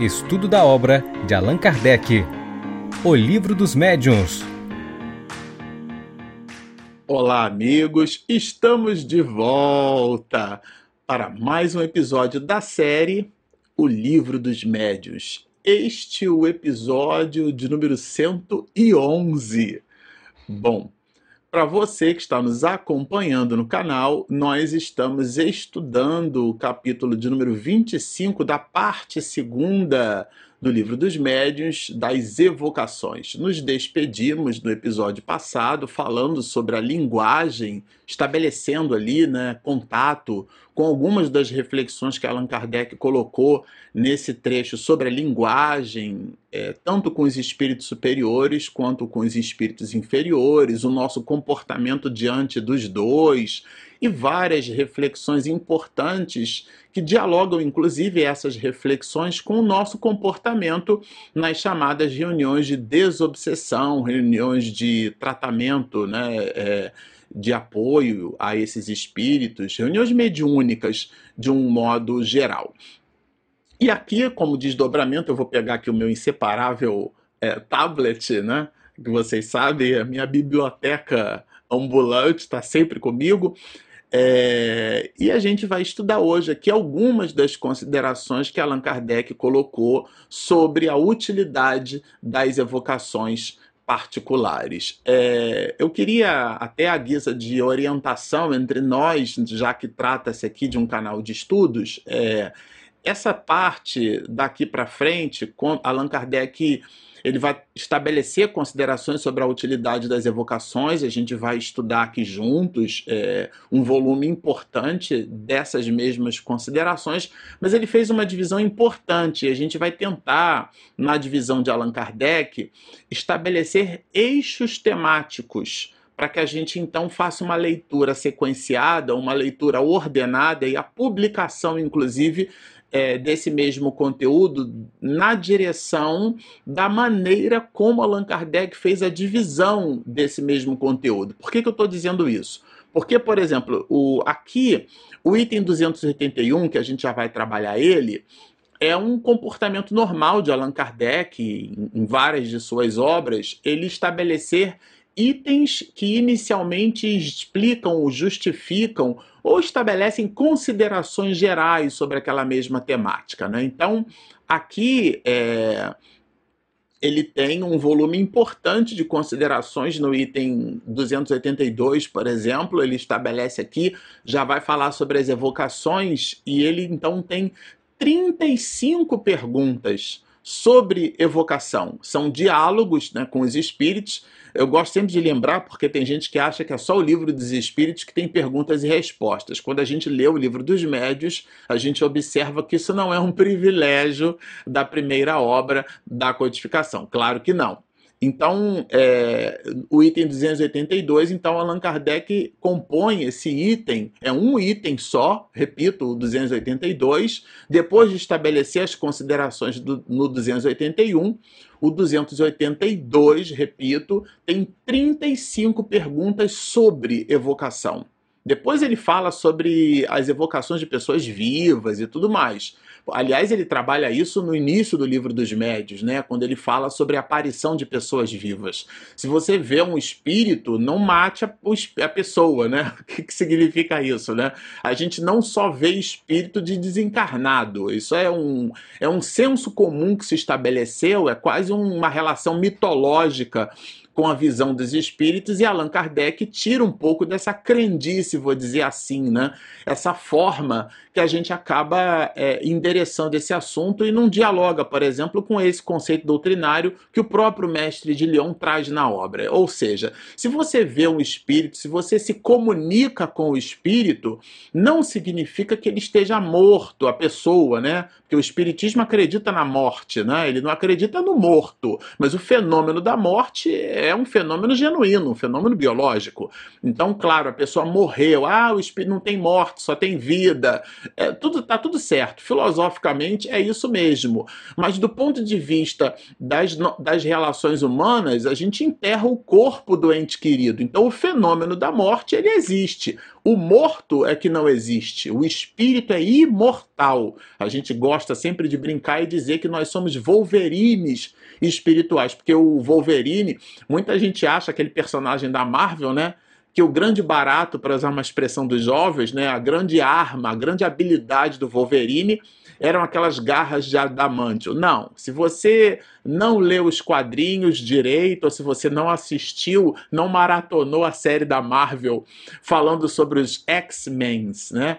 Estudo da obra de Allan Kardec. O Livro dos Médiuns. Olá, amigos! Estamos de volta para mais um episódio da série O Livro dos Médiuns. Este é o episódio de número 111. Bom, para você que está nos acompanhando no canal, nós estamos estudando o capítulo de número 25 da parte segunda do livro dos médiuns, das evocações. Nos despedimos no episódio passado falando sobre a linguagem, estabelecendo ali né, contato com algumas das reflexões que Allan Kardec colocou nesse trecho sobre a linguagem, é, tanto com os espíritos superiores quanto com os espíritos inferiores, o nosso comportamento diante dos dois e várias reflexões importantes que dialogam, inclusive, essas reflexões com o nosso comportamento nas chamadas reuniões de desobsessão, reuniões de tratamento, né? É, de apoio a esses espíritos, reuniões mediúnicas de um modo geral. E aqui, como desdobramento, eu vou pegar aqui o meu inseparável é, tablet, né? Que vocês sabem, a minha biblioteca ambulante está sempre comigo. É, e a gente vai estudar hoje aqui algumas das considerações que Allan Kardec colocou sobre a utilidade das evocações particulares. É, eu queria, até a guisa de orientação entre nós, já que trata-se aqui de um canal de estudos, é, essa parte daqui para frente, Allan Kardec ele vai estabelecer considerações sobre a utilidade das evocações. A gente vai estudar aqui juntos é, um volume importante dessas mesmas considerações, mas ele fez uma divisão importante. E a gente vai tentar, na divisão de Allan Kardec, estabelecer eixos temáticos para que a gente então faça uma leitura sequenciada, uma leitura ordenada e a publicação, inclusive, é, desse mesmo conteúdo na direção da maneira como Allan Kardec fez a divisão desse mesmo conteúdo. Por que, que eu estou dizendo isso? Porque, por exemplo, o, aqui, o item 281, que a gente já vai trabalhar ele, é um comportamento normal de Allan Kardec, em, em várias de suas obras, ele estabelecer itens que inicialmente explicam ou justificam ou estabelecem considerações gerais sobre aquela mesma temática. Né? Então, aqui é, ele tem um volume importante de considerações no item 282, por exemplo. Ele estabelece aqui, já vai falar sobre as evocações, e ele então tem 35 perguntas sobre evocação. São diálogos né, com os espíritos eu gosto sempre de lembrar, porque tem gente que acha que é só o livro dos espíritos que tem perguntas e respostas. Quando a gente lê o livro dos médios, a gente observa que isso não é um privilégio da primeira obra da codificação. Claro que não. Então, é, o item 282, então Allan Kardec compõe esse item, é um item só, repito, o 282, depois de estabelecer as considerações do, no 281, o 282, repito, tem 35 perguntas sobre evocação. Depois ele fala sobre as evocações de pessoas vivas e tudo mais. Aliás, ele trabalha isso no início do livro dos médios, né? Quando ele fala sobre a aparição de pessoas vivas. Se você vê um espírito, não mate a, a pessoa, né? O que, que significa isso, né? A gente não só vê espírito de desencarnado. Isso é um, é um senso comum que se estabeleceu, é quase uma relação mitológica com a visão dos espíritos e Allan Kardec tira um pouco dessa crendice, vou dizer assim, né? Essa forma que a gente acaba é, endereçando esse assunto e não dialoga, por exemplo, com esse conceito doutrinário que o próprio mestre de Lyon traz na obra. Ou seja, se você vê um espírito, se você se comunica com o espírito, não significa que ele esteja morto, a pessoa, né? Porque o espiritismo acredita na morte, né? Ele não acredita no morto, mas o fenômeno da morte é um fenômeno genuíno, um fenômeno biológico. Então, claro, a pessoa morreu, ah, o espírito não tem morte, só tem vida. É, tudo tá tudo certo. Filosoficamente é isso mesmo. Mas do ponto de vista das, das relações humanas, a gente enterra o corpo do ente querido. Então o fenômeno da morte ele existe. O morto é que não existe, o espírito é imortal. A gente gosta sempre de brincar e dizer que nós somos Wolverines espirituais, porque o Wolverine, muita gente acha aquele personagem da Marvel, né? que o grande barato, para usar uma expressão dos jovens, né, a grande arma, a grande habilidade do Wolverine eram aquelas garras de adamantio. Não, se você não leu os quadrinhos direito, ou se você não assistiu, não maratonou a série da Marvel falando sobre os X-Men, né?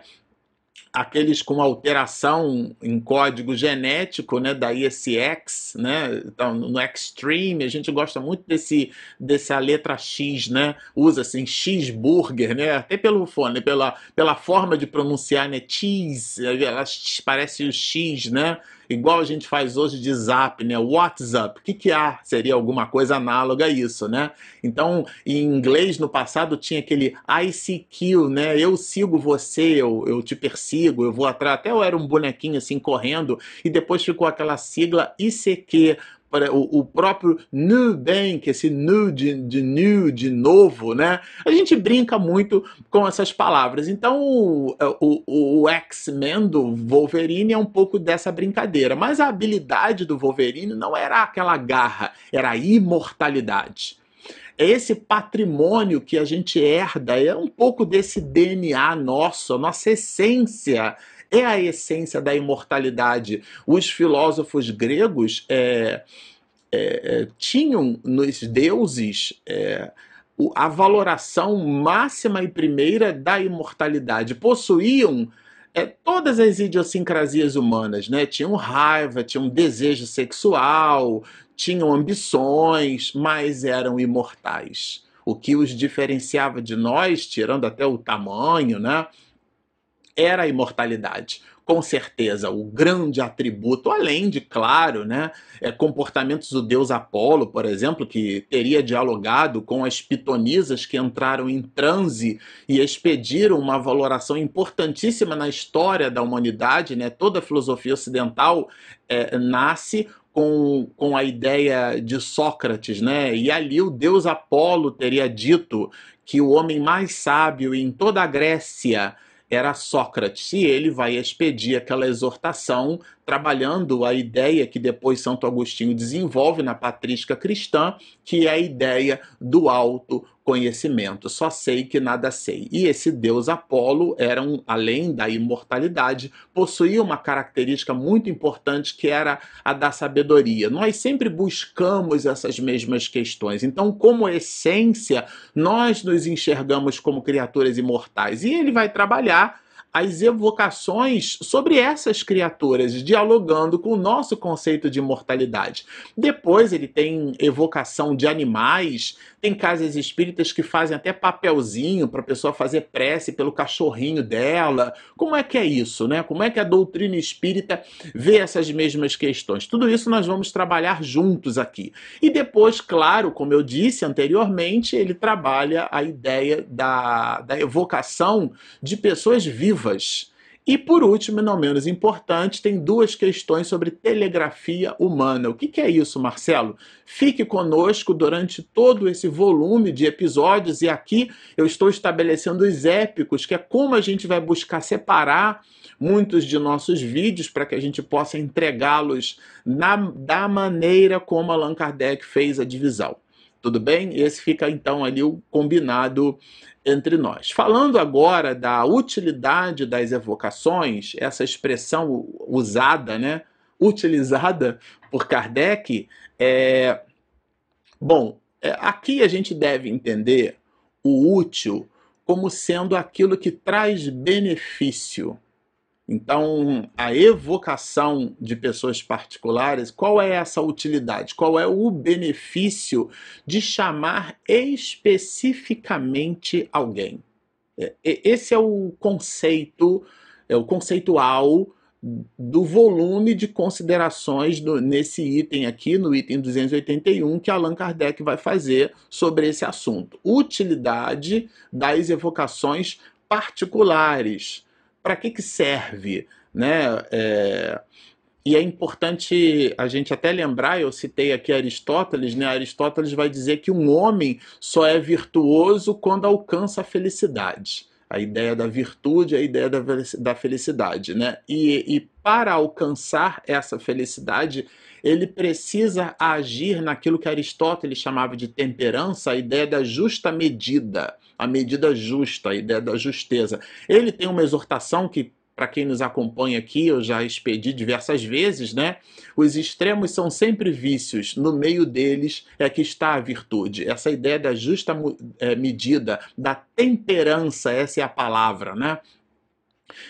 Aqueles com alteração em código genético, né, da ISX, né, então, no Extreme, a gente gosta muito desse, dessa letra X, né, usa assim, cheeseburger, né, até pelo fone, pela, pela forma de pronunciar, né, cheese, ela parece o X, né, igual a gente faz hoje de zap, né? WhatsApp. O que, que há? Seria alguma coisa análoga a isso, né? Então, em inglês, no passado, tinha aquele ICQ, né? Eu sigo você, eu, eu te persigo, eu vou atrás. Até eu era um bonequinho assim correndo, e depois ficou aquela sigla ICQ o, próprio Nubank, esse new de, de new, de novo, né? A gente brinca muito com essas palavras. Então, o, o, o X-Men do Wolverine é um pouco dessa brincadeira. Mas a habilidade do Wolverine não era aquela garra, era a imortalidade é esse patrimônio que a gente herda, é um pouco desse DNA nosso, a nossa essência é a essência da imortalidade. Os filósofos gregos é, é, é, tinham nos deuses é, a valoração máxima e primeira da imortalidade. Possuíam é, todas as idiosincrasias humanas, né? Tinham raiva, tinham desejo sexual, tinham ambições, mas eram imortais. O que os diferenciava de nós, tirando até o tamanho, né? Era a imortalidade. Com certeza, o grande atributo, além de, claro, né, é, comportamentos do deus Apolo, por exemplo, que teria dialogado com as pitonisas que entraram em transe e expediram uma valoração importantíssima na história da humanidade. Né? Toda a filosofia ocidental é, nasce com, com a ideia de Sócrates, né? E ali o deus Apolo teria dito que o homem mais sábio em toda a Grécia era Sócrates, e ele vai expedir aquela exortação, trabalhando a ideia que depois Santo Agostinho desenvolve na patrística cristã, que é a ideia do autoconhecimento. Só sei que nada sei. E esse deus Apolo era, um, além da imortalidade, possuía uma característica muito importante que era a da sabedoria. Nós sempre buscamos essas mesmas questões. Então, como essência, nós nos enxergamos como criaturas imortais. E ele vai trabalhar as evocações sobre essas criaturas, dialogando com o nosso conceito de imortalidade. Depois ele tem evocação de animais, tem casas espíritas que fazem até papelzinho para a pessoa fazer prece pelo cachorrinho dela. Como é que é isso, né? Como é que a doutrina espírita vê essas mesmas questões? Tudo isso nós vamos trabalhar juntos aqui. E depois, claro, como eu disse anteriormente, ele trabalha a ideia da, da evocação de pessoas vivas vivas. E por último, não menos importante, tem duas questões sobre telegrafia humana. O que, que, é isso, Marcelo? Fique conosco durante todo esse volume de episódios, e aqui eu estou estabelecendo os épicos, que é como a gente vai buscar separar muitos de nossos vídeos para que a gente possa entregá-los da maneira como Allan Kardec fez a divisão. Tudo bem? Esse fica então ali o combinado entre nós. Falando agora da utilidade das evocações, essa expressão usada, né, utilizada por Kardec, é bom. É, aqui a gente deve entender o útil como sendo aquilo que traz benefício então, a evocação de pessoas particulares, qual é essa utilidade? Qual é o benefício de chamar especificamente alguém? É, esse é o conceito, é o conceitual do volume de considerações do, nesse item aqui, no item 281, que Allan Kardec vai fazer sobre esse assunto. Utilidade das evocações particulares para que, que serve, né? É, e é importante a gente até lembrar, eu citei aqui Aristóteles, né? Aristóteles vai dizer que um homem só é virtuoso quando alcança a felicidade. A ideia da virtude, a ideia da felicidade, né? E, e para alcançar essa felicidade, ele precisa agir naquilo que Aristóteles chamava de temperança, a ideia da justa medida, a medida justa, a ideia da justeza. Ele tem uma exortação que para quem nos acompanha aqui, eu já expedi diversas vezes, né? Os extremos são sempre vícios, no meio deles é que está a virtude. Essa ideia da justa é, medida, da temperança, essa é a palavra, né?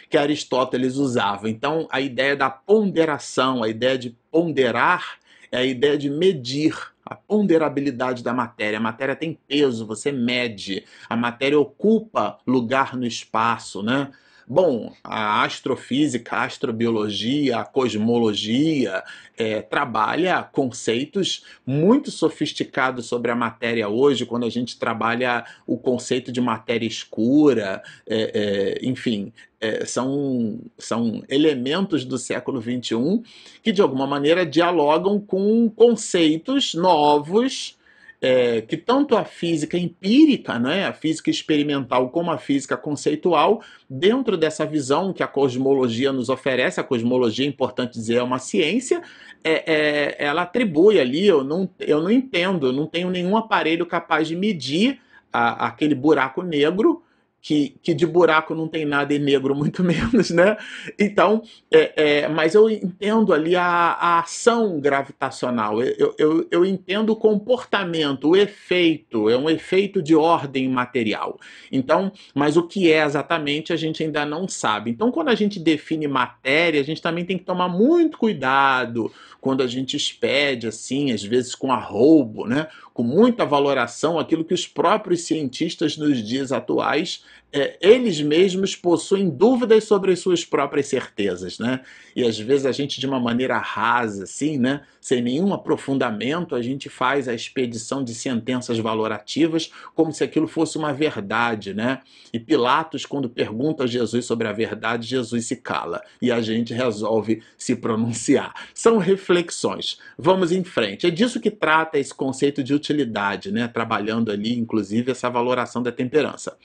Que Aristóteles usava. Então, a ideia da ponderação, a ideia de ponderar, é a ideia de medir a ponderabilidade da matéria. A matéria tem peso, você mede. A matéria ocupa lugar no espaço, né? Bom, a astrofísica, a astrobiologia, a cosmologia é, trabalha conceitos muito sofisticados sobre a matéria hoje, quando a gente trabalha o conceito de matéria escura, é, é, enfim, é, são, são elementos do século XXI que, de alguma maneira, dialogam com conceitos novos é, que tanto a física empírica, né, a física experimental, como a física conceitual, dentro dessa visão que a cosmologia nos oferece, a cosmologia, é importante dizer, é uma ciência, é, é, ela atribui ali, eu não, eu não entendo, eu não tenho nenhum aparelho capaz de medir a, aquele buraco negro que, que de buraco não tem nada e negro muito menos, né? Então, é, é, mas eu entendo ali a, a ação gravitacional, eu, eu, eu entendo o comportamento, o efeito, é um efeito de ordem material. Então, mas o que é exatamente a gente ainda não sabe. Então, quando a gente define matéria, a gente também tem que tomar muito cuidado quando a gente expede, assim, às vezes com arroubo, né? com muita valoração, aquilo que os próprios cientistas nos dias atuais é, eles mesmos possuem dúvidas sobre as suas próprias certezas, né? E às vezes a gente, de uma maneira rasa, assim, né? Sem nenhum aprofundamento, a gente faz a expedição de sentenças valorativas como se aquilo fosse uma verdade, né? E Pilatos, quando pergunta a Jesus sobre a verdade, Jesus se cala e a gente resolve se pronunciar. São reflexões. Vamos em frente. É disso que trata esse conceito de utilidade, né? Trabalhando ali, inclusive, essa valoração da temperança.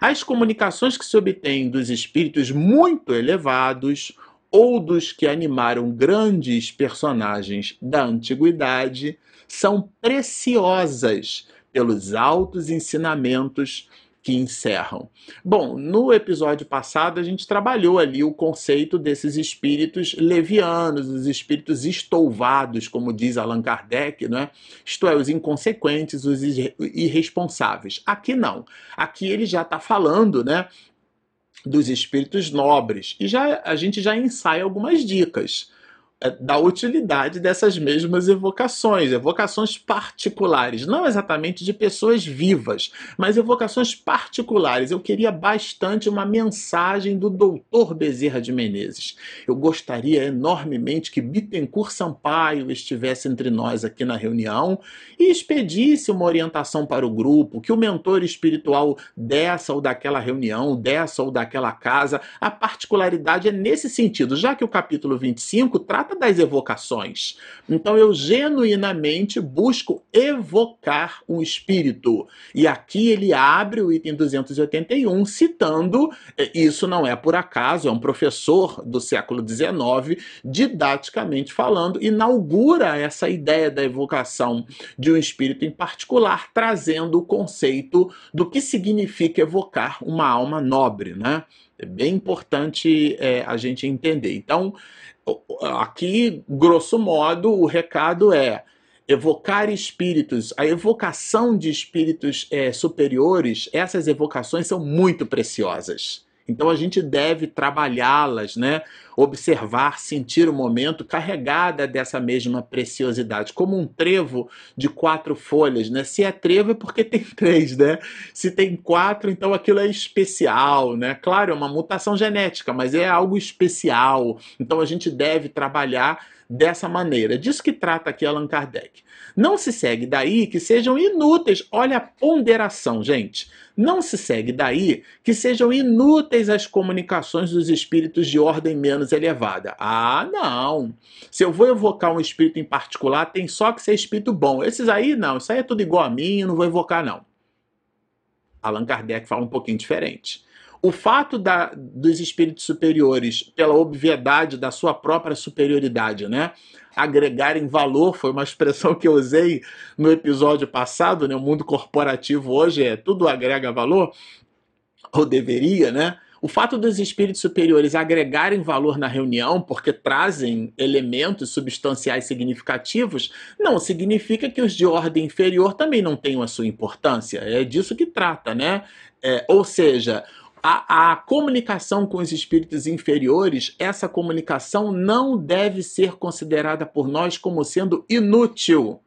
As comunicações que se obtêm dos espíritos muito elevados ou dos que animaram grandes personagens da antiguidade são preciosas pelos altos ensinamentos que encerram. Bom, no episódio passado a gente trabalhou ali o conceito desses espíritos levianos, os espíritos estouvados, como diz Allan Kardec, né? isto é, os inconsequentes, os irresponsáveis. Aqui não. Aqui ele já está falando, né? dos espíritos nobres e já a gente já ensaia algumas dicas da utilidade dessas mesmas evocações, evocações particulares, não exatamente de pessoas vivas, mas evocações particulares. Eu queria bastante uma mensagem do doutor Bezerra de Menezes. Eu gostaria enormemente que Bittencourt Sampaio estivesse entre nós aqui na reunião e expedisse uma orientação para o grupo, que o mentor espiritual dessa ou daquela reunião, dessa ou daquela casa, a particularidade é nesse sentido, já que o capítulo 25 trata trata das evocações. Então eu genuinamente busco evocar um espírito. E aqui ele abre o item 281 citando, eh, isso não é por acaso, é um professor do século XIX, didaticamente falando, inaugura essa ideia da evocação de um espírito em particular, trazendo o conceito do que significa evocar uma alma nobre, né? É bem importante é, a gente entender. Então, aqui, grosso modo, o recado é evocar espíritos, a evocação de espíritos é, superiores, essas evocações são muito preciosas. Então a gente deve trabalhá-las, né? observar, sentir o momento carregada dessa mesma preciosidade, como um trevo de quatro folhas. Né? Se é trevo é porque tem três, né? Se tem quatro, então aquilo é especial. Né? Claro, é uma mutação genética, mas é algo especial. Então a gente deve trabalhar dessa maneira. Disso que trata aqui Allan Kardec. Não se segue daí que sejam inúteis. Olha a ponderação, gente. Não se segue daí que sejam inúteis as comunicações dos espíritos de ordem menos elevada. Ah, não. Se eu vou evocar um espírito em particular, tem só que ser espírito bom. Esses aí, não. Isso aí é tudo igual a mim, não vou evocar, não. Allan Kardec fala um pouquinho diferente. O fato da, dos espíritos superiores, pela obviedade da sua própria superioridade, né? agregarem valor, foi uma expressão que eu usei no episódio passado, né? O mundo corporativo hoje é tudo agrega valor, ou deveria, né? O fato dos espíritos superiores agregarem valor na reunião, porque trazem elementos substanciais significativos, não significa que os de ordem inferior também não tenham a sua importância. É disso que trata, né? É, ou seja, a, a, comunicação com os espíritos inferiores, essa comunicação não deve ser considerada por nós como sendo inútil.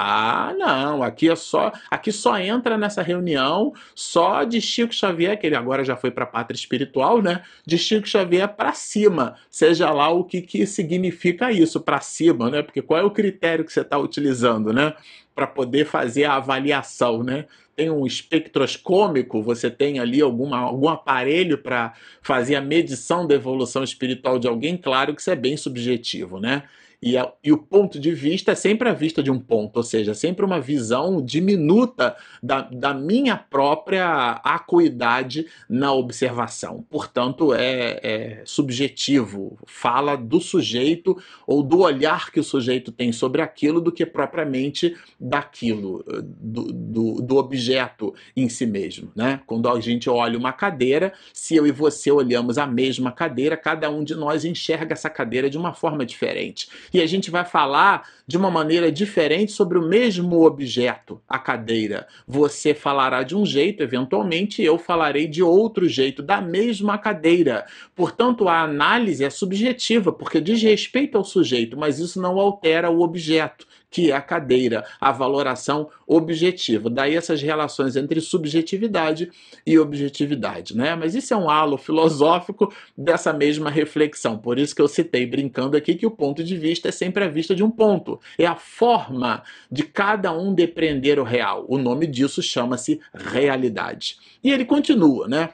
Ah, não, aqui é só, aqui só entra nessa reunião só de Chico Xavier, que ele agora já foi para a pátria espiritual, né? De Chico Xavier para cima, seja lá o que, que significa isso, para cima, né? Porque qual é o critério que você está utilizando, né? Para poder fazer a avaliação, né? Tem um espectroscômico, você tem ali alguma, algum aparelho para fazer a medição da evolução espiritual de alguém, claro que isso é bem subjetivo, né? E, a, e, o ponto de vista é sempre a vista de um ponto, ou seja, sempre uma visão diminuta da, da minha própria acuidade na observação. Portanto, é, é, subjetivo, fala do sujeito ou do olhar que o sujeito tem sobre aquilo do que propriamente daquilo, do, do, do objeto em si mesmo. Né? Quando a gente olha uma cadeira, se eu e você olhamos a mesma cadeira, cada um de nós enxerga essa cadeira de uma forma diferente e a gente vai falar de uma maneira diferente sobre o mesmo objeto, a cadeira. Você falará de um jeito, eventualmente eu falarei de outro jeito, da mesma cadeira. Portanto, a análise é subjetiva, porque diz respeito ao sujeito, mas isso não altera o objeto que é a cadeira, a valoração objetiva. Daí essas relações entre subjetividade e objetividade, né? Mas isso é um halo filosófico dessa mesma reflexão. Por isso que eu citei brincando aqui que o ponto de vista é sempre a vista de um ponto. É a forma de cada um depreender o real. O nome disso chama-se realidade. E ele continua, né?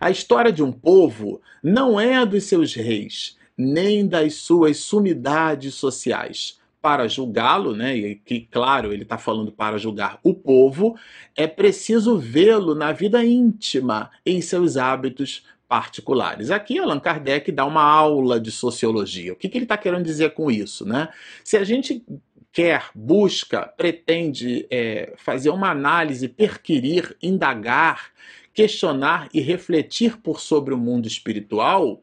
A história de um povo não é a dos seus reis, nem das suas sumidades sociais para julgá-lo, né, e que, claro, ele está falando para julgar o povo, é preciso vê-lo na vida íntima, em seus hábitos particulares. Aqui Allan Kardec dá uma aula de sociologia. O que, que ele está querendo dizer com isso? Né? Se a gente quer, busca, pretende é, fazer uma análise, perquirir, indagar, questionar e refletir por sobre o mundo espiritual,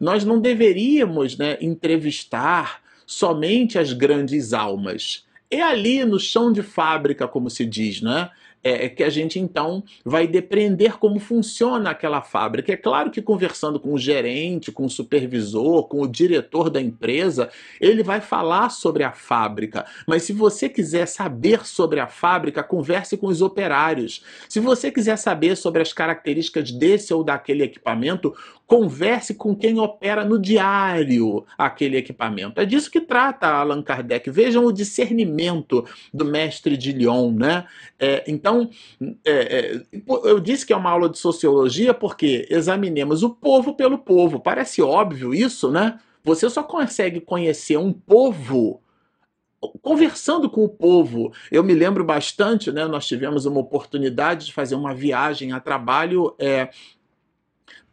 nós não deveríamos né, entrevistar somente as grandes almas. É ali no chão de fábrica, como se diz, né? é, é que a gente então vai depreender como funciona aquela fábrica. É claro que conversando com o gerente, com o supervisor, com o diretor da empresa, ele vai falar sobre a fábrica. Mas se você quiser saber sobre a fábrica, converse com os operários. Se você quiser saber sobre as características desse ou daquele equipamento, converse com quem opera no diário aquele equipamento. É disso que trata Allan Kardec. Vejam o discernimento do mestre de Lyon, né? É, então, é, é, eu disse que é uma aula de sociologia porque examinemos o povo pelo povo. Parece óbvio isso, né? Você só consegue conhecer um povo conversando com o povo. Eu me lembro bastante, né? Nós tivemos uma oportunidade de fazer uma viagem a trabalho é,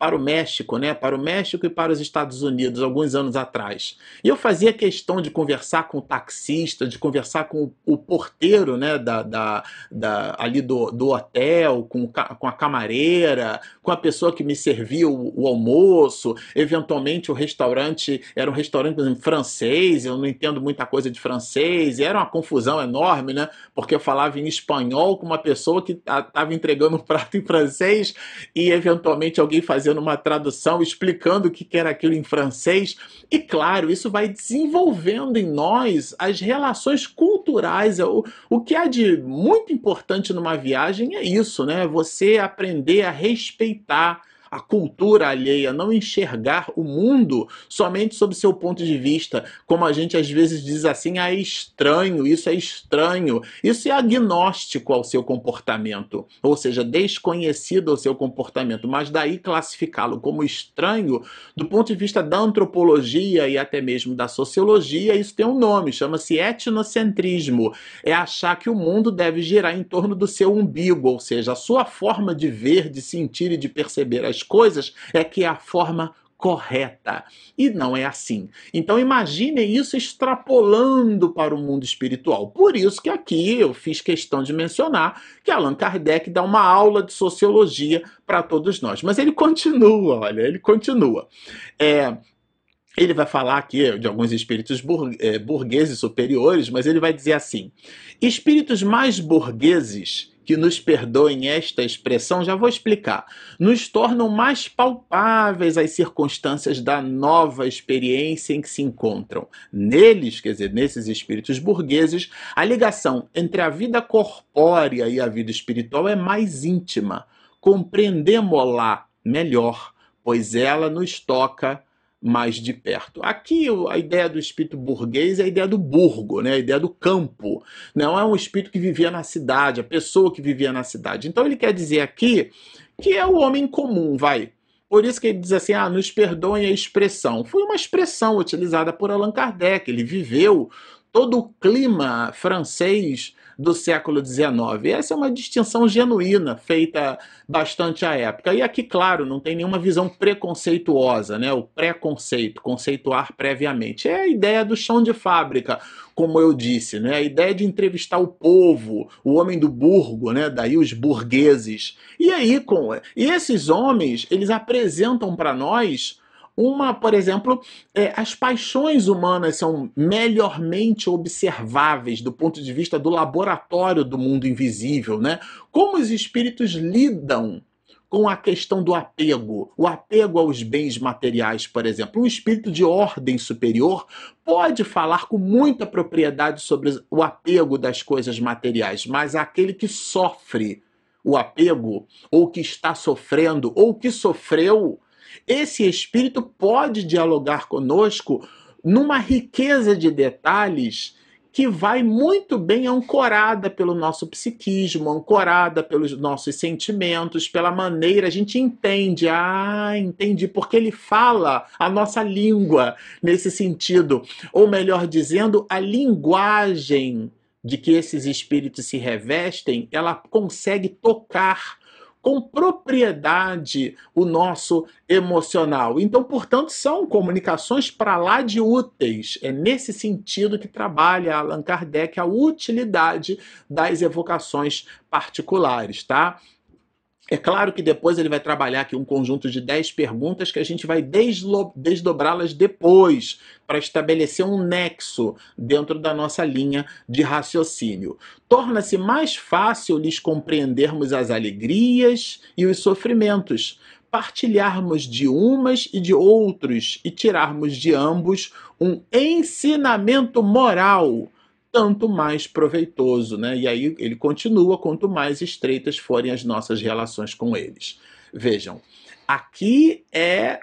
para o México, né? Para o México e para os Estados Unidos alguns anos atrás. E eu fazia questão de conversar com o taxista, de conversar com o porteiro, né? Da, da, da ali do, do hotel, com, com a camareira, com a pessoa que me servia o, o almoço. Eventualmente o restaurante era um restaurante exemplo, francês. Eu não entendo muita coisa de francês. E era uma confusão enorme, né? Porque eu falava em espanhol com uma pessoa que estava entregando um prato em francês e eventualmente alguém fazia fazendo uma tradução, explicando o que era aquilo em francês. E claro, isso vai desenvolvendo em nós as relações culturais. O, o que há de muito importante numa viagem é isso, né? Você aprender a respeitar a cultura alheia, não enxergar o mundo somente sob seu ponto de vista, como a gente às vezes diz assim, ah, é estranho, isso é estranho. Isso é agnóstico ao seu comportamento, ou seja, desconhecido ao seu comportamento, mas daí classificá-lo como estranho do ponto de vista da antropologia e até mesmo da sociologia, isso tem um nome, chama-se etnocentrismo. É achar que o mundo deve girar em torno do seu umbigo, ou seja, a sua forma de ver, de sentir e de perceber as coisas é que é a forma correta. E não é assim. Então imaginem isso extrapolando para o mundo espiritual. Por isso que aqui eu fiz questão de mencionar que Allan Kardec dá uma aula de sociologia para todos nós. Mas ele continua, olha, ele continua. É, ele vai falar aqui de alguns espíritos é, burgueses superiores, mas ele vai dizer assim: espíritos mais burgueses que nos perdoem esta expressão, já vou explicar, nos tornam mais palpáveis as circunstâncias da nova experiência em que se encontram. Neles, quer dizer, nesses espíritos burgueses, a ligação entre a vida corpórea e a vida espiritual é mais íntima. Compreendemos-la melhor, pois ela nos toca mais de perto. Aqui a ideia do espírito burguês é a ideia do burgo, né? a ideia do campo. Não é um espírito que vivia na cidade, a pessoa que vivia na cidade. Então ele quer dizer aqui que é o homem comum, vai. Por isso que ele diz assim: ah, nos perdoem a expressão. Foi uma expressão utilizada por Allan Kardec. Ele viveu todo o clima francês do século XIX. Essa é uma distinção genuína, feita bastante à época. E aqui, claro, não tem nenhuma visão preconceituosa, né? o preconceito, conceituar previamente. É a ideia do chão de fábrica, como eu disse, né? a ideia de entrevistar o povo, o homem do burgo, né? daí os burgueses. E aí, com e esses homens, eles apresentam para nós uma, por exemplo, é, as paixões humanas são melhormente observáveis do ponto de vista do laboratório do mundo invisível, né? Como os espíritos lidam com a questão do apego, o apego aos bens materiais, por exemplo. Um espírito de ordem superior pode falar com muita propriedade sobre o apego das coisas materiais, mas aquele que sofre o apego, ou que está sofrendo, ou que sofreu, esse espírito pode dialogar conosco numa riqueza de detalhes que vai muito bem ancorada pelo nosso psiquismo, ancorada pelos nossos sentimentos, pela maneira a gente entende. Ah, entendi, porque ele fala a nossa língua nesse sentido, ou melhor dizendo, a linguagem de que esses espíritos se revestem, ela consegue tocar com propriedade o nosso emocional. Então, portanto, são comunicações para lá de úteis. É nesse sentido que trabalha Allan Kardec a utilidade das evocações particulares, tá? É claro que depois ele vai trabalhar aqui um conjunto de 10 perguntas que a gente vai desdobrá-las depois, para estabelecer um nexo dentro da nossa linha de raciocínio. Torna-se mais fácil lhes compreendermos as alegrias e os sofrimentos, partilharmos de umas e de outros e tirarmos de ambos um ensinamento moral tanto mais proveitoso, né? E aí ele continua, quanto mais estreitas forem as nossas relações com eles. Vejam, aqui é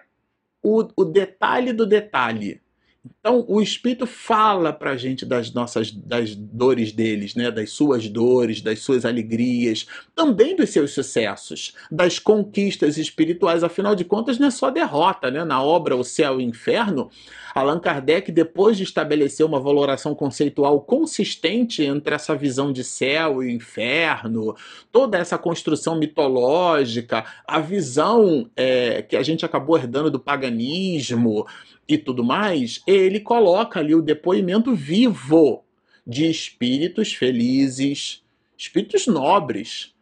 o, o detalhe do detalhe. Então, o Espírito fala para a gente das nossas das dores deles, né? das suas dores, das suas alegrias, também dos seus sucessos, das conquistas espirituais. Afinal de contas, não é só derrota. Né? Na obra O Céu e o Inferno, Allan Kardec, depois de estabelecer uma valoração conceitual consistente entre essa visão de céu e inferno, toda essa construção mitológica, a visão é, que a gente acabou herdando do paganismo, e tudo mais, ele coloca ali o depoimento vivo de espíritos felizes, espíritos nobres,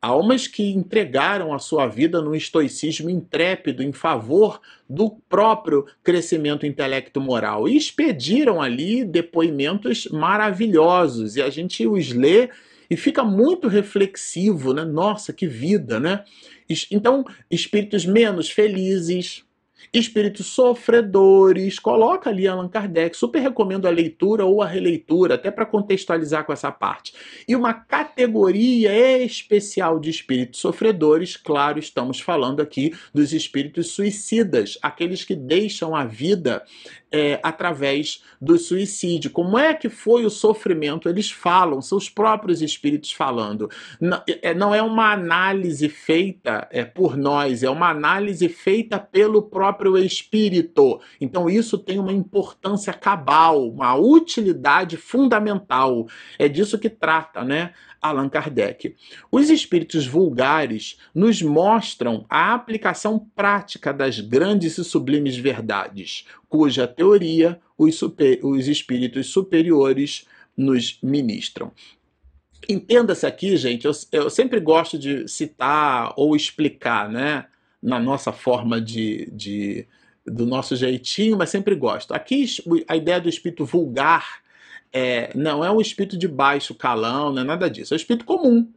almas que entregaram a sua vida num estoicismo intrépido em favor do próprio crescimento intelecto-moral e expediram ali depoimentos maravilhosos e a gente os lê e fica muito reflexivo, né? Nossa, que vida, né? Então, espíritos menos felizes, espíritos sofredores, coloca ali Allan Kardec, super recomendo a leitura ou a releitura, até para contextualizar com essa parte. E uma categoria especial de espíritos sofredores, claro, estamos falando aqui dos espíritos suicidas, aqueles que deixam a vida é, através do suicídio. Como é que foi o sofrimento? Eles falam, são os próprios espíritos falando. Não é, não é uma análise feita é, por nós, é uma análise feita pelo próprio espírito. Então isso tem uma importância cabal, uma utilidade fundamental. É disso que trata, né? Allan Kardec. Os espíritos vulgares nos mostram a aplicação prática das grandes e sublimes verdades, cuja teoria os, super, os espíritos superiores nos ministram. Entenda-se aqui, gente, eu, eu, sempre gosto de citar ou explicar, né, na nossa forma de, de do nosso jeitinho, mas sempre gosto. Aqui a ideia do espírito vulgar é, não é um espírito de baixo calão, não é nada disso. É um espírito comum.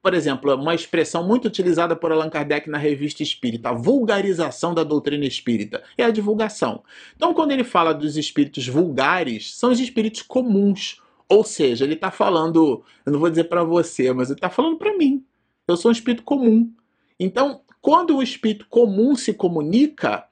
Por exemplo, uma expressão muito utilizada por Allan Kardec na revista Espírita, a vulgarização da doutrina espírita, é a divulgação. Então, quando ele fala dos espíritos vulgares, são os espíritos comuns. Ou seja, ele está falando, eu não vou dizer para você, mas ele está falando para mim. Eu sou um espírito comum. Então, quando o espírito comum se comunica,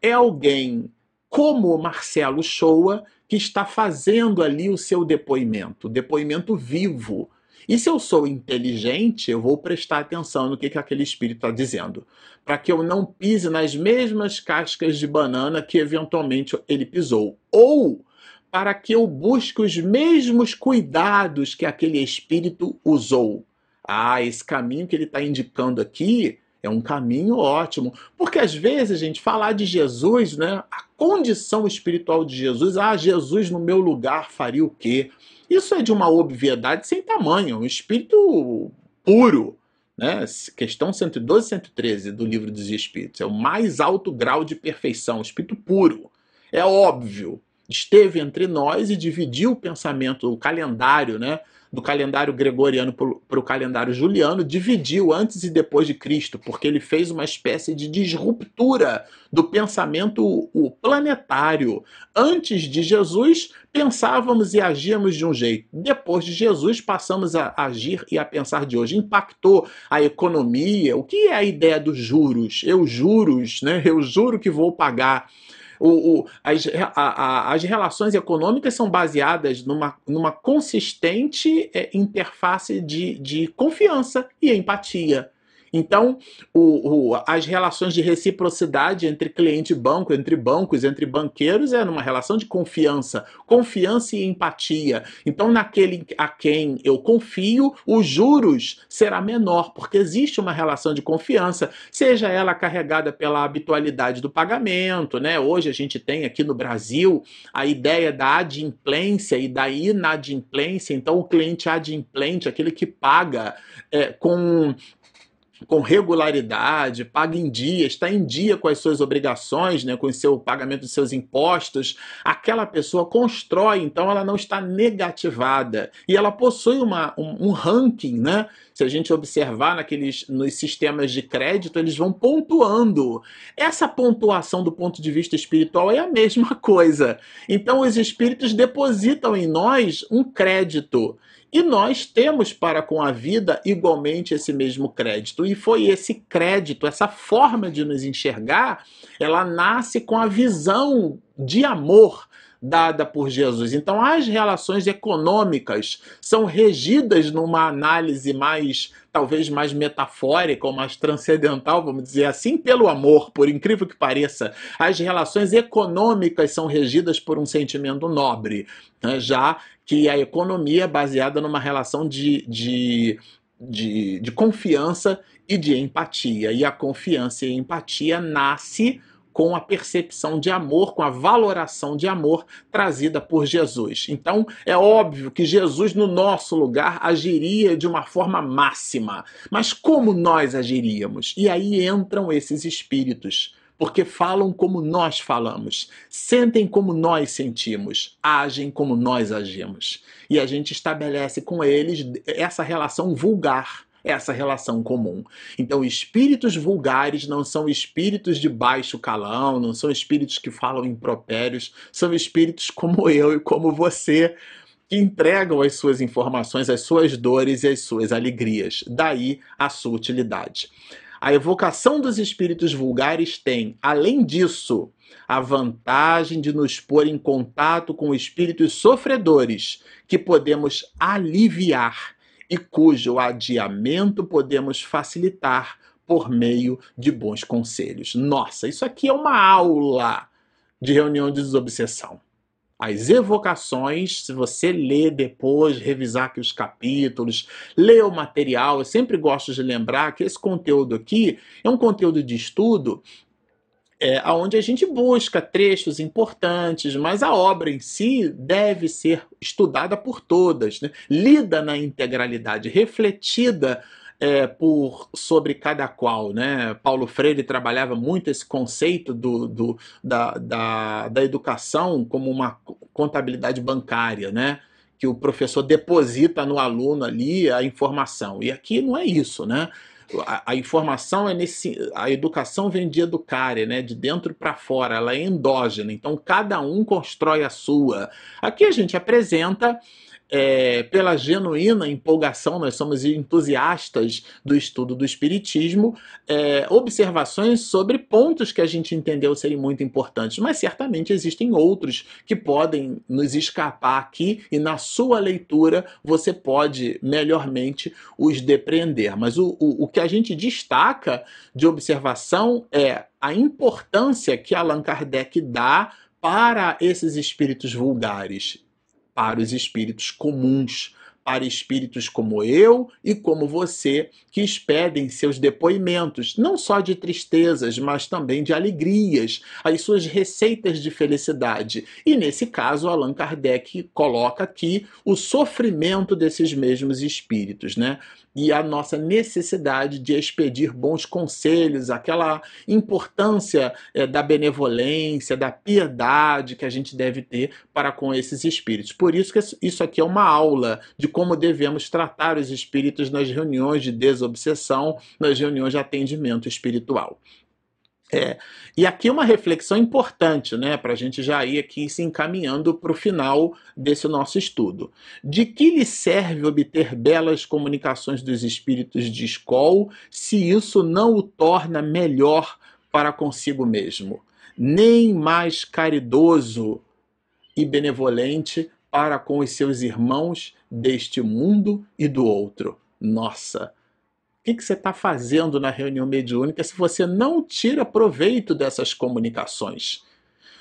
é alguém como Marcelo Shoa que está fazendo ali o seu depoimento, depoimento vivo. E se eu sou inteligente, eu vou prestar atenção no que, que aquele espírito está dizendo, para que eu não pise nas mesmas cascas de banana que eventualmente ele pisou. Ou para que eu busque os mesmos cuidados que aquele espírito usou. Ah, esse caminho que ele está indicando aqui é um caminho ótimo. Porque às vezes, gente, falar de Jesus, né? A condição espiritual de Jesus, ah, Jesus no meu lugar faria o quê? Isso é de uma obviedade sem tamanho, um espírito puro. Né? Questão 112 e 113 do Livro dos Espíritos. É o mais alto grau de perfeição, espírito puro. É óbvio. Esteve entre nós e dividiu o pensamento, o calendário, né? Do calendário gregoriano para o calendário juliano, dividiu antes e depois de Cristo, porque ele fez uma espécie de disruptura do pensamento planetário. Antes de Jesus, pensávamos e agíamos de um jeito. Depois de Jesus, passamos a agir e a pensar de hoje. Impactou a economia. O que é a ideia dos juros? Eu juros, né? Eu juro que vou pagar o, o, as, a, a, as relações econômicas são baseadas numa, numa consistente é, interface de, de confiança e empatia. Então, o, o, as relações de reciprocidade entre cliente e banco, entre bancos, entre banqueiros, é numa relação de confiança, confiança e empatia. Então, naquele a quem eu confio, os juros será menor, porque existe uma relação de confiança, seja ela carregada pela habitualidade do pagamento, né? Hoje a gente tem aqui no Brasil a ideia da adimplência e da inadimplência. Então, o cliente adimplente, aquele que paga é, com com regularidade, paga em dia, está em dia com as suas obrigações, né, com o seu pagamento dos seus impostos, aquela pessoa constrói, então ela não está negativada e ela possui uma, um, um ranking, né? Se a gente observar naqueles nos sistemas de crédito, eles vão pontuando. Essa pontuação do ponto de vista espiritual é a mesma coisa. Então os espíritos depositam em nós um crédito. E nós temos para com a vida igualmente esse mesmo crédito. E foi esse crédito, essa forma de nos enxergar, ela nasce com a visão de amor dada por Jesus. Então, as relações econômicas são regidas numa análise mais, talvez mais metafórica ou mais transcendental, vamos dizer assim, pelo amor, por incrível que pareça. As relações econômicas são regidas por um sentimento nobre, né? já que a economia é baseada numa relação de, de de, de, confiança e de empatia. E a confiança e a empatia nasce com a percepção de amor, com a valoração de amor trazida por Jesus. Então, é óbvio que Jesus, no nosso lugar, agiria de uma forma máxima. Mas como nós agiríamos? E aí entram esses espíritos porque falam como nós falamos, sentem como nós sentimos, agem como nós agimos. E a gente estabelece com eles essa relação vulgar essa relação comum. Então, espíritos vulgares não são espíritos de baixo calão, não são espíritos que falam impropérios, são espíritos como eu e como você, que entregam as suas informações, as suas dores e as suas alegrias. Daí a sua utilidade. A evocação dos espíritos vulgares tem, além disso, a vantagem de nos pôr em contato com espíritos sofredores que podemos aliviar e cujo adiamento podemos facilitar por meio de bons conselhos. Nossa, isso aqui é uma aula de reunião de desobsessão. As evocações, se você ler depois, revisar aqui os capítulos, ler o material, eu sempre gosto de lembrar que esse conteúdo aqui é um conteúdo de estudo é, onde a gente busca trechos importantes, mas a obra em si deve ser estudada por todas, né? lida na integralidade, refletida é, por sobre cada qual, né? Paulo Freire trabalhava muito esse conceito do, do da, da, da educação como uma contabilidade bancária, né? Que o professor deposita no aluno ali a informação. E aqui não é isso, né? A, a, informação é nesse. A educação vem de educare, né? De dentro para fora, ela é endógena. Então cada um constrói a sua. Aqui a gente apresenta é, pela genuína empolgação, nós somos entusiastas do estudo do Espiritismo, é, observações sobre pontos que a gente entendeu serem muito importantes, mas certamente existem outros que podem nos escapar aqui e na sua leitura você pode melhormente os depreender. Mas o, o, o que a gente destaca de observação é a importância que Allan Kardec dá para esses espíritos vulgares para os espíritos comuns, para espíritos como eu e como você, que expedem seus depoimentos, não só de tristezas, mas também de alegrias, as suas receitas de felicidade. E nesse caso, Allan Kardec coloca aqui o sofrimento desses mesmos espíritos, né? E a nossa necessidade de expedir bons conselhos, aquela importância é, da benevolência, da piedade que a gente deve ter para com esses espíritos. Por isso que isso aqui é uma aula de como devemos tratar os espíritos nas reuniões de desobsessão, nas reuniões de atendimento espiritual. É, e aqui uma reflexão importante, né, para a gente já ir aqui se encaminhando para o final desse nosso estudo. De que lhe serve obter belas comunicações dos espíritos de escola se isso não o torna melhor para consigo mesmo, nem mais caridoso e benevolente para com os seus irmãos deste mundo e do outro? Nossa! Que, que você está fazendo na reunião mediúnica se você não tira proveito dessas comunicações?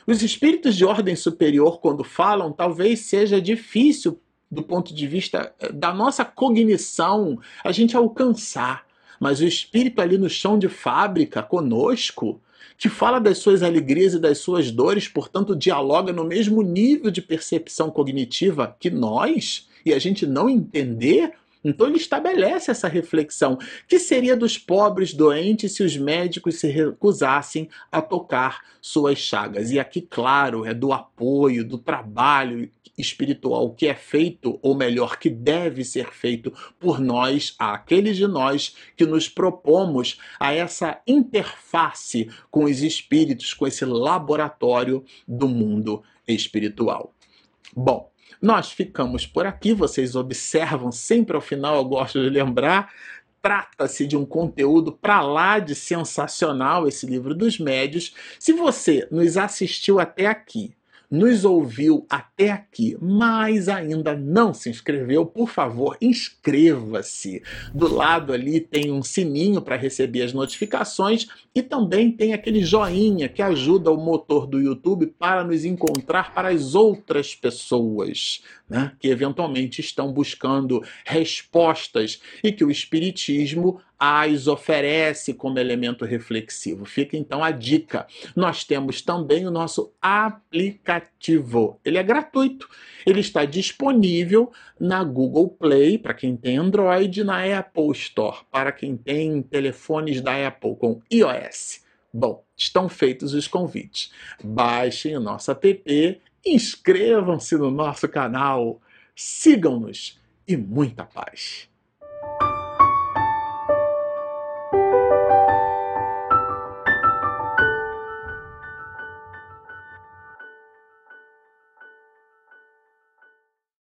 Os espíritos de ordem superior, quando falam, talvez seja difícil, do ponto de vista eh, da nossa cognição, a gente alcançar. Mas o espírito ali no chão de fábrica, conosco, que fala das suas alegrias e das suas dores, portanto, dialoga no mesmo nível de percepção cognitiva que nós, e a gente não entender então ele estabelece essa reflexão: que seria dos pobres doentes se os médicos se recusassem a tocar suas chagas? E aqui, claro, é do apoio, do trabalho espiritual que é feito, ou melhor, que deve ser feito por nós, aqueles de nós que nos propomos a essa interface com os espíritos, com esse laboratório do mundo espiritual. Bom, nós ficamos por aqui, vocês observam sempre ao final, eu gosto de lembrar, trata-se de um conteúdo para lá de sensacional esse livro dos médios. Se você nos assistiu até aqui, nos ouviu até aqui, mas ainda não se inscreveu, por favor, inscreva-se. Do lado ali tem um sininho para receber as notificações e também tem aquele joinha que ajuda o motor do YouTube para nos encontrar para as outras pessoas, né, que eventualmente estão buscando respostas e que o Espiritismo as oferece como elemento reflexivo. Fica então a dica. Nós temos também o nosso aplicativo. Ele é gratuito. Ele está disponível na Google Play para quem tem Android, na Apple Store para quem tem telefones da Apple com iOS. Bom, estão feitos os convites. Baixem o nosso app, inscrevam-se no nosso canal, sigam-nos e muita paz.